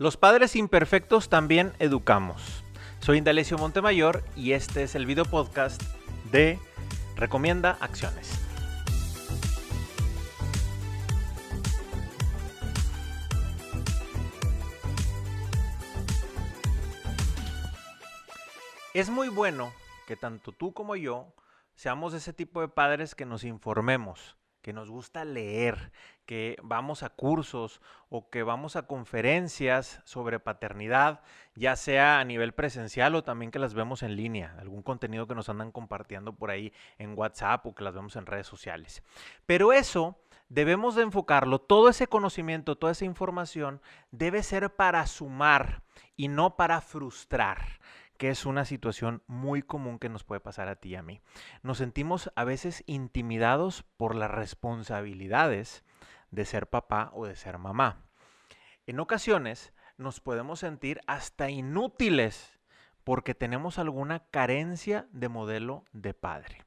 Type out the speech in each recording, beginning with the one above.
Los padres imperfectos también educamos. Soy Indalecio Montemayor y este es el video podcast de Recomienda Acciones. Es muy bueno que tanto tú como yo seamos ese tipo de padres que nos informemos, que nos gusta leer, que vamos a cursos o que vamos a conferencias sobre paternidad, ya sea a nivel presencial o también que las vemos en línea, algún contenido que nos andan compartiendo por ahí en WhatsApp o que las vemos en redes sociales. Pero eso debemos de enfocarlo, todo ese conocimiento, toda esa información debe ser para sumar y no para frustrar que es una situación muy común que nos puede pasar a ti y a mí. Nos sentimos a veces intimidados por las responsabilidades de ser papá o de ser mamá. En ocasiones nos podemos sentir hasta inútiles porque tenemos alguna carencia de modelo de padre.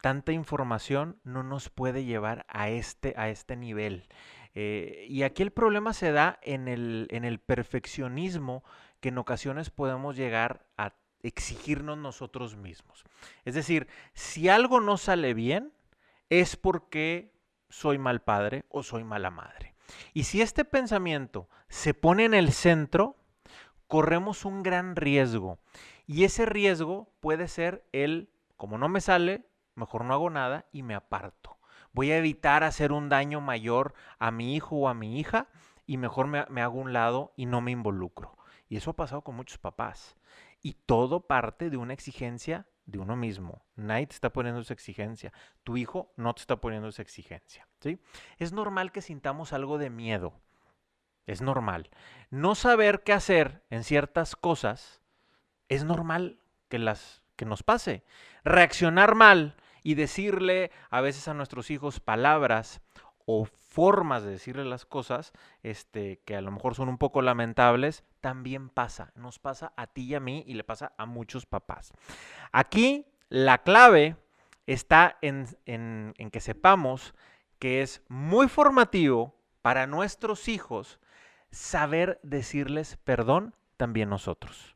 Tanta información no nos puede llevar a este, a este nivel. Eh, y aquí el problema se da en el, en el perfeccionismo que en ocasiones podemos llegar a exigirnos nosotros mismos. Es decir, si algo no sale bien, es porque soy mal padre o soy mala madre. Y si este pensamiento se pone en el centro, corremos un gran riesgo. Y ese riesgo puede ser el, como no me sale, mejor no hago nada y me aparto. Voy a evitar hacer un daño mayor a mi hijo o a mi hija y mejor me, me hago un lado y no me involucro. Y eso ha pasado con muchos papás. Y todo parte de una exigencia de uno mismo. Nadie te está poniendo esa exigencia. Tu hijo no te está poniendo esa exigencia. ¿sí? Es normal que sintamos algo de miedo. Es normal. No saber qué hacer en ciertas cosas es normal que, las, que nos pase. Reaccionar mal y decirle a veces a nuestros hijos palabras o formas de decirle las cosas, este, que a lo mejor son un poco lamentables, también pasa. Nos pasa a ti y a mí y le pasa a muchos papás. Aquí la clave está en, en, en que sepamos que es muy formativo para nuestros hijos saber decirles perdón también nosotros.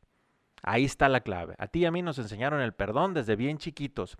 Ahí está la clave. A ti y a mí nos enseñaron el perdón desde bien chiquitos,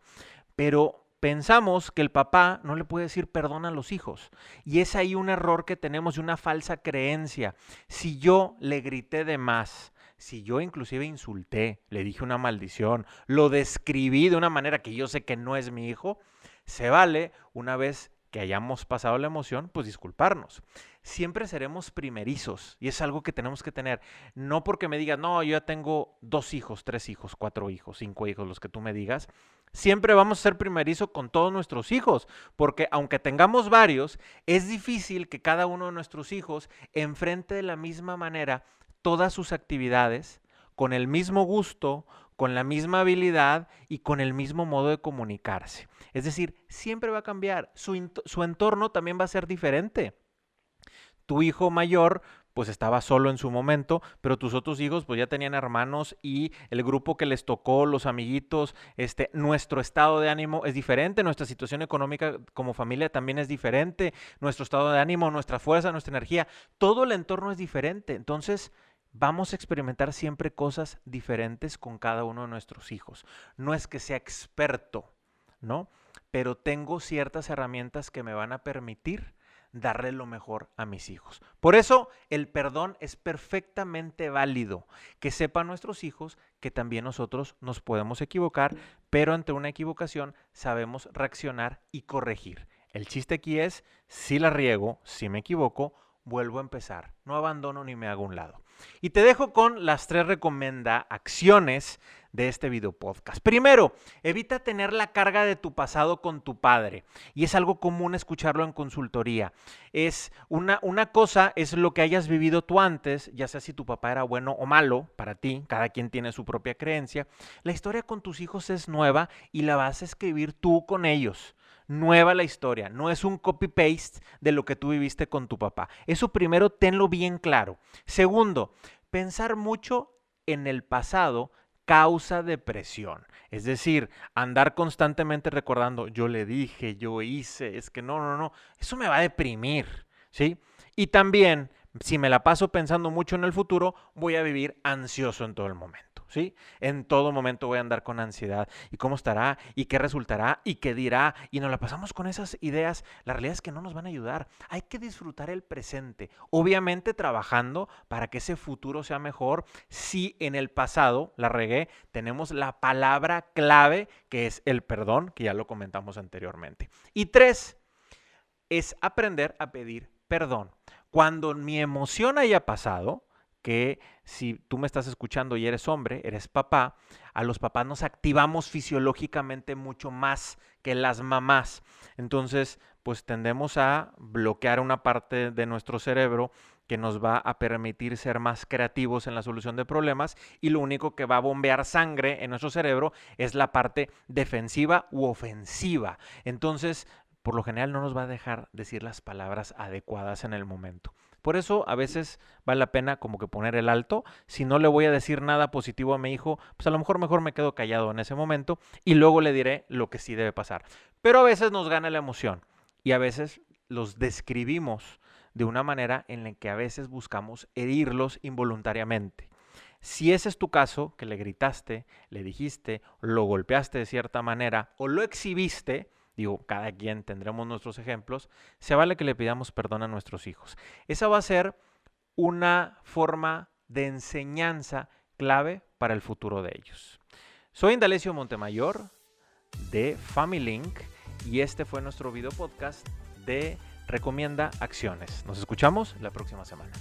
pero pensamos que el papá no le puede decir perdón a los hijos. Y es ahí un error que tenemos y una falsa creencia. Si yo le grité de más, si yo inclusive insulté, le dije una maldición, lo describí de una manera que yo sé que no es mi hijo, se vale una vez que hayamos pasado la emoción, pues disculparnos. Siempre seremos primerizos y es algo que tenemos que tener. No porque me digas, no, yo ya tengo dos hijos, tres hijos, cuatro hijos, cinco hijos, los que tú me digas. Siempre vamos a ser primerizo con todos nuestros hijos, porque aunque tengamos varios, es difícil que cada uno de nuestros hijos enfrente de la misma manera todas sus actividades, con el mismo gusto, con la misma habilidad y con el mismo modo de comunicarse. Es decir, siempre va a cambiar, su, entorno también va a ser diferente. Tu hijo mayor pues estaba solo en su momento, pero tus otros hijos pues ya tenían hermanos y el grupo que les tocó, los amiguitos, este, nuestro estado de ánimo es diferente, nuestra situación económica como familia también es diferente, nuestro estado de ánimo, nuestra fuerza, nuestra energía, todo el entorno es diferente. Entonces, vamos a experimentar siempre cosas diferentes con cada uno de nuestros hijos. No es que sea experto, ¿no? Pero tengo ciertas herramientas que me van a permitir darle lo mejor a mis hijos. Por eso el perdón es perfectamente válido. Que sepan nuestros hijos que también nosotros nos podemos equivocar, pero ante una equivocación sabemos reaccionar y corregir. El chiste aquí es, si la riego, si me equivoco, vuelvo a empezar. No abandono ni me hago un lado. Y te dejo con las tres recomendaciones de este video podcast. Primero, evita tener la carga de tu pasado con tu padre. Y es algo común escucharlo en consultoría. Es una, una cosa es lo que hayas vivido tú antes, ya sea si tu papá era bueno o malo para ti, cada quien tiene su propia creencia. La historia con tus hijos es nueva y la vas a escribir tú con ellos nueva la historia, no es un copy-paste de lo que tú viviste con tu papá. Eso primero tenlo bien claro. Segundo, pensar mucho en el pasado causa depresión. Es decir, andar constantemente recordando, yo le dije, yo hice, es que no, no, no, eso me va a deprimir, ¿sí? Y también si me la paso pensando mucho en el futuro, voy a vivir ansioso en todo el momento. En todo momento voy a andar con ansiedad. ¿Y cómo estará? ¿Y qué resultará? ¿Y qué dirá? Y nos la pasamos con esas ideas. La realidad es que no nos van a ayudar. Hay que disfrutar el presente. Obviamente trabajando para que ese futuro sea mejor. Si en el pasado, la regué, tenemos la palabra clave que es el perdón, que ya lo comentamos anteriormente. Y tres, es aprender a pedir perdón. Cuando mi emoción haya pasado, que si tú me estás escuchando y eres hombre, eres papá, a los papás nos activamos fisiológicamente mucho más que las mamás. Entonces, pues tendemos a bloquear una parte de nuestro cerebro que nos va a permitir ser más creativos en la solución de problemas y lo único que va a bombear sangre en nuestro cerebro es la parte defensiva u ofensiva. Entonces, por lo general no nos va a dejar decir las palabras adecuadas en el momento. Por eso a veces vale la pena como que poner el alto. Si no le voy a decir nada positivo a mi hijo, pues a lo mejor mejor me quedo callado en ese momento y luego le diré lo que sí debe pasar. Pero a veces nos gana la emoción y a veces los describimos de una manera en la que a veces buscamos herirlos involuntariamente. Si ese es tu caso, que le gritaste, le dijiste, lo golpeaste de cierta manera o lo exhibiste, digo, cada quien tendremos nuestros ejemplos, se vale que le pidamos perdón a nuestros hijos. Esa va a ser una forma de enseñanza clave para el futuro de ellos. Soy Indalecio Montemayor de Family Link y este fue nuestro video podcast de Recomienda Acciones. Nos escuchamos la próxima semana.